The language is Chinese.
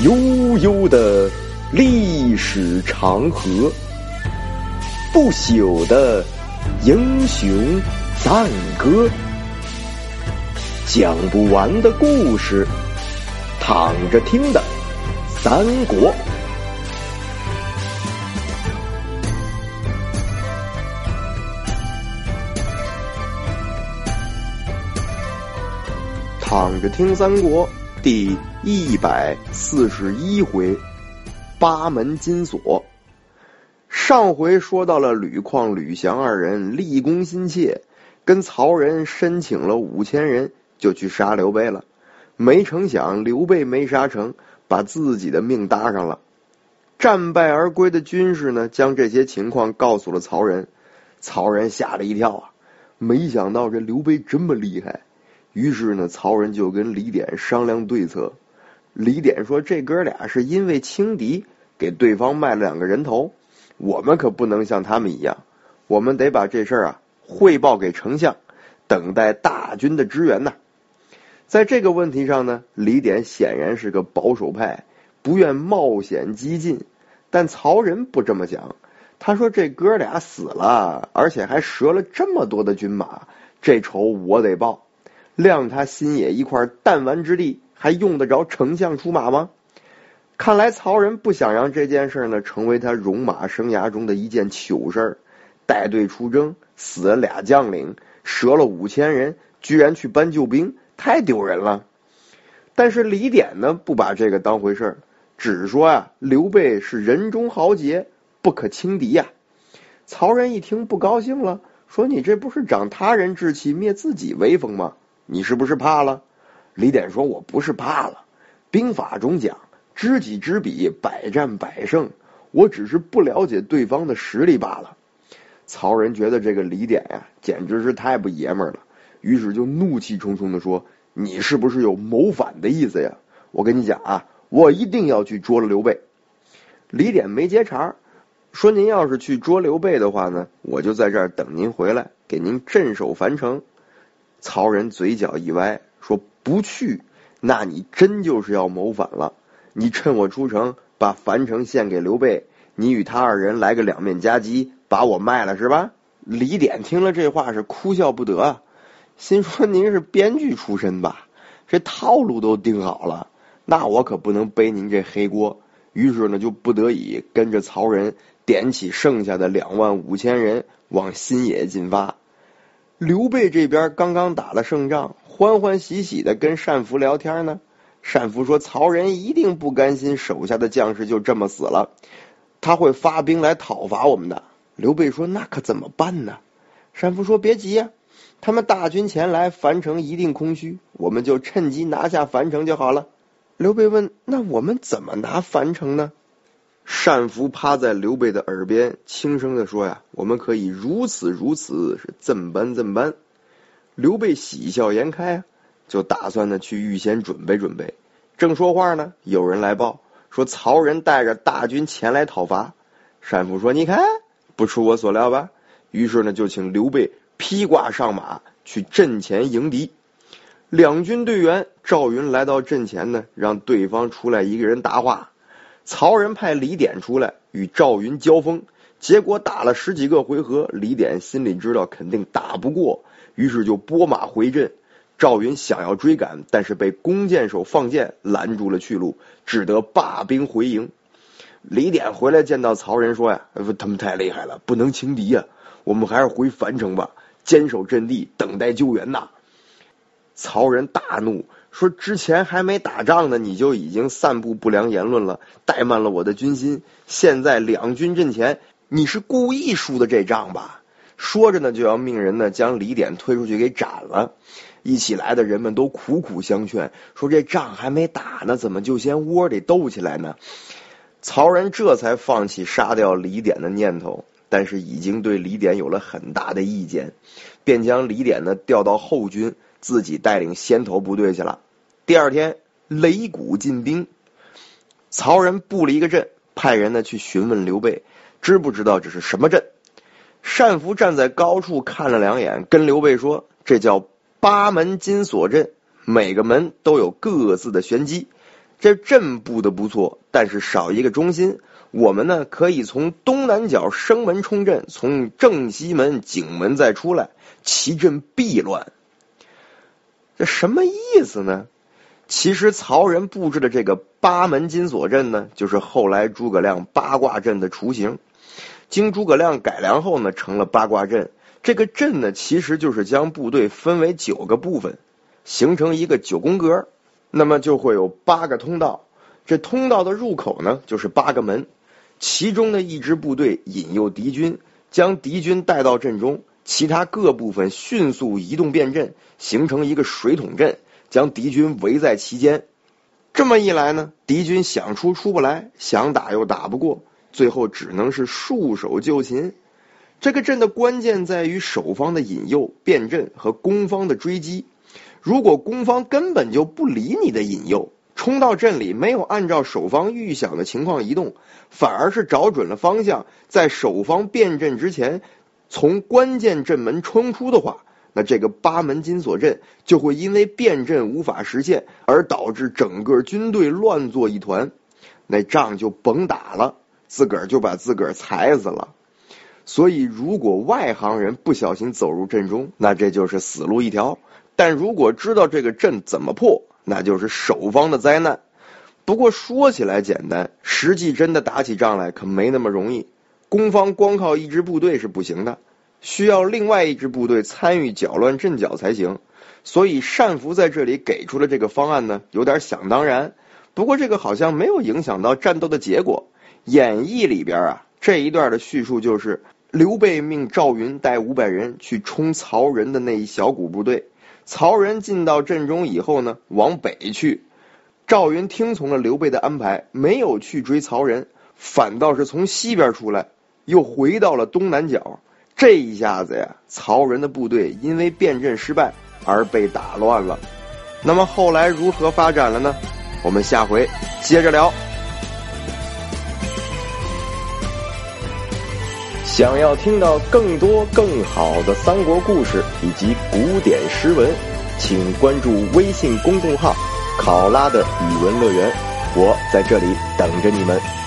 悠悠的历史长河，不朽的英雄赞歌，讲不完的故事，躺着听的三国。躺着听三国第一百四十一回，八门金锁。上回说到了吕旷、吕翔二人立功心切，跟曹仁申请了五千人，就去杀刘备了。没成想刘备没杀成，把自己的命搭上了。战败而归的军士呢，将这些情况告诉了曹仁。曹仁吓了一跳啊，没想到这刘备这么厉害。于是呢，曹仁就跟李典商量对策。李典说：“这哥俩是因为轻敌，给对方卖了两个人头。我们可不能像他们一样，我们得把这事儿啊汇报给丞相，等待大军的支援呐。”在这个问题上呢，李典显然是个保守派，不愿冒险激进。但曹仁不这么想，他说：“这哥俩死了，而且还折了这么多的军马，这仇我得报。”亮他新野一块弹丸之地，还用得着丞相出马吗？看来曹仁不想让这件事呢成为他戎马生涯中的一件糗事儿。带队出征，死了俩将领，折了五千人，居然去搬救兵，太丢人了。但是李典呢不把这个当回事儿，只说啊刘备是人中豪杰，不可轻敌呀。曹仁一听不高兴了，说你这不是长他人志气，灭自己威风吗？你是不是怕了？李典说：“我不是怕了。兵法中讲，知己知彼，百战百胜。我只是不了解对方的实力罢了。”曹仁觉得这个李典呀，简直是太不爷们儿了，于是就怒气冲冲的说：“你是不是有谋反的意思呀？我跟你讲啊，我一定要去捉了刘备。”李典没接茬，说：“您要是去捉刘备的话呢，我就在这儿等您回来，给您镇守樊城。”曹仁嘴角一歪，说：“不去，那你真就是要谋反了。你趁我出城，把樊城献给刘备，你与他二人来个两面夹击，把我卖了是吧？”李典听了这话是哭笑不得，心说：“您是编剧出身吧？这套路都定好了，那我可不能背您这黑锅。”于是呢，就不得已跟着曹仁点起剩下的两万五千人往新野进发。刘备这边刚刚打了胜仗，欢欢喜喜的跟单福聊天呢。单福说：“曹仁一定不甘心手下的将士就这么死了，他会发兵来讨伐我们的。”刘备说：“那可怎么办呢？”单福说：“别急呀，他们大军前来，樊城一定空虚，我们就趁机拿下樊城就好了。”刘备问：“那我们怎么拿樊城呢？”单福趴在刘备的耳边轻声的说：“呀，我们可以如此如此，是怎般怎般。”刘备喜笑颜开，就打算呢去预先准备准备。正说话呢，有人来报说曹仁带着大军前来讨伐。单福说：“你看，不出我所料吧？”于是呢，就请刘备披挂上马去阵前迎敌。两军队员赵云来到阵前呢，让对方出来一个人答话。曹仁派李典出来与赵云交锋，结果打了十几个回合，李典心里知道肯定打不过，于是就拨马回阵。赵云想要追赶，但是被弓箭手放箭拦住了去路，只得罢兵回营。李典回来见到曹仁说：“呀，他们太厉害了，不能轻敌呀，我们还是回樊城吧，坚守阵地，等待救援呐。”曹仁大怒。说之前还没打仗呢，你就已经散布不良言论了，怠慢了我的军心。现在两军阵前，你是故意输的这仗吧？说着呢，就要命人呢将李典推出去给斩了。一起来的人们都苦苦相劝，说这仗还没打呢，怎么就先窝里斗起来呢？曹仁这才放弃杀掉李典的念头，但是已经对李典有了很大的意见，便将李典呢调到后军。自己带领先头部队去了。第二天，擂鼓进兵，曹仁布了一个阵，派人呢去询问刘备，知不知道这是什么阵？单福站在高处看了两眼，跟刘备说：“这叫八门金锁阵，每个门都有各自的玄机。这阵布的不错，但是少一个中心。我们呢可以从东南角生门冲阵，从正西门景门再出来，其阵必乱。这什么意思呢？其实曹仁布置的这个八门金锁阵呢，就是后来诸葛亮八卦阵的雏形。经诸葛亮改良后呢，成了八卦阵。这个阵呢，其实就是将部队分为九个部分，形成一个九宫格。那么就会有八个通道，这通道的入口呢，就是八个门。其中的一支部队引诱敌军，将敌军带到阵中，其他各部分迅速移动变阵，形成一个水桶阵，将敌军围在其间。这么一来呢，敌军想出出不来，想打又打不过，最后只能是束手就擒。这个阵的关键在于守方的引诱、变阵和攻方的追击。如果攻方根本就不理你的引诱，冲到阵里没有按照守方预想的情况移动，反而是找准了方向，在守方变阵之前从关键阵门冲出的话，那这个八门金锁阵就会因为变阵无法实现而导致整个军队乱作一团，那仗就甭打了，自个儿就把自个儿踩死了。所以，如果外行人不小心走入阵中，那这就是死路一条；但如果知道这个阵怎么破，那就是守方的灾难。不过说起来简单，实际真的打起仗来可没那么容易。攻方光靠一支部队是不行的，需要另外一支部队参与搅乱阵脚才行。所以单福在这里给出的这个方案呢，有点想当然。不过这个好像没有影响到战斗的结果。演义里边啊，这一段的叙述就是。刘备命赵云带五百人去冲曹仁的那一小股部队。曹仁进到阵中以后呢，往北去。赵云听从了刘备的安排，没有去追曹仁，反倒是从西边出来，又回到了东南角。这一下子呀，曹仁的部队因为变阵失败而被打乱了。那么后来如何发展了呢？我们下回接着聊。想要听到更多更好的三国故事以及古典诗文，请关注微信公众号“考拉的语文乐园”，我在这里等着你们。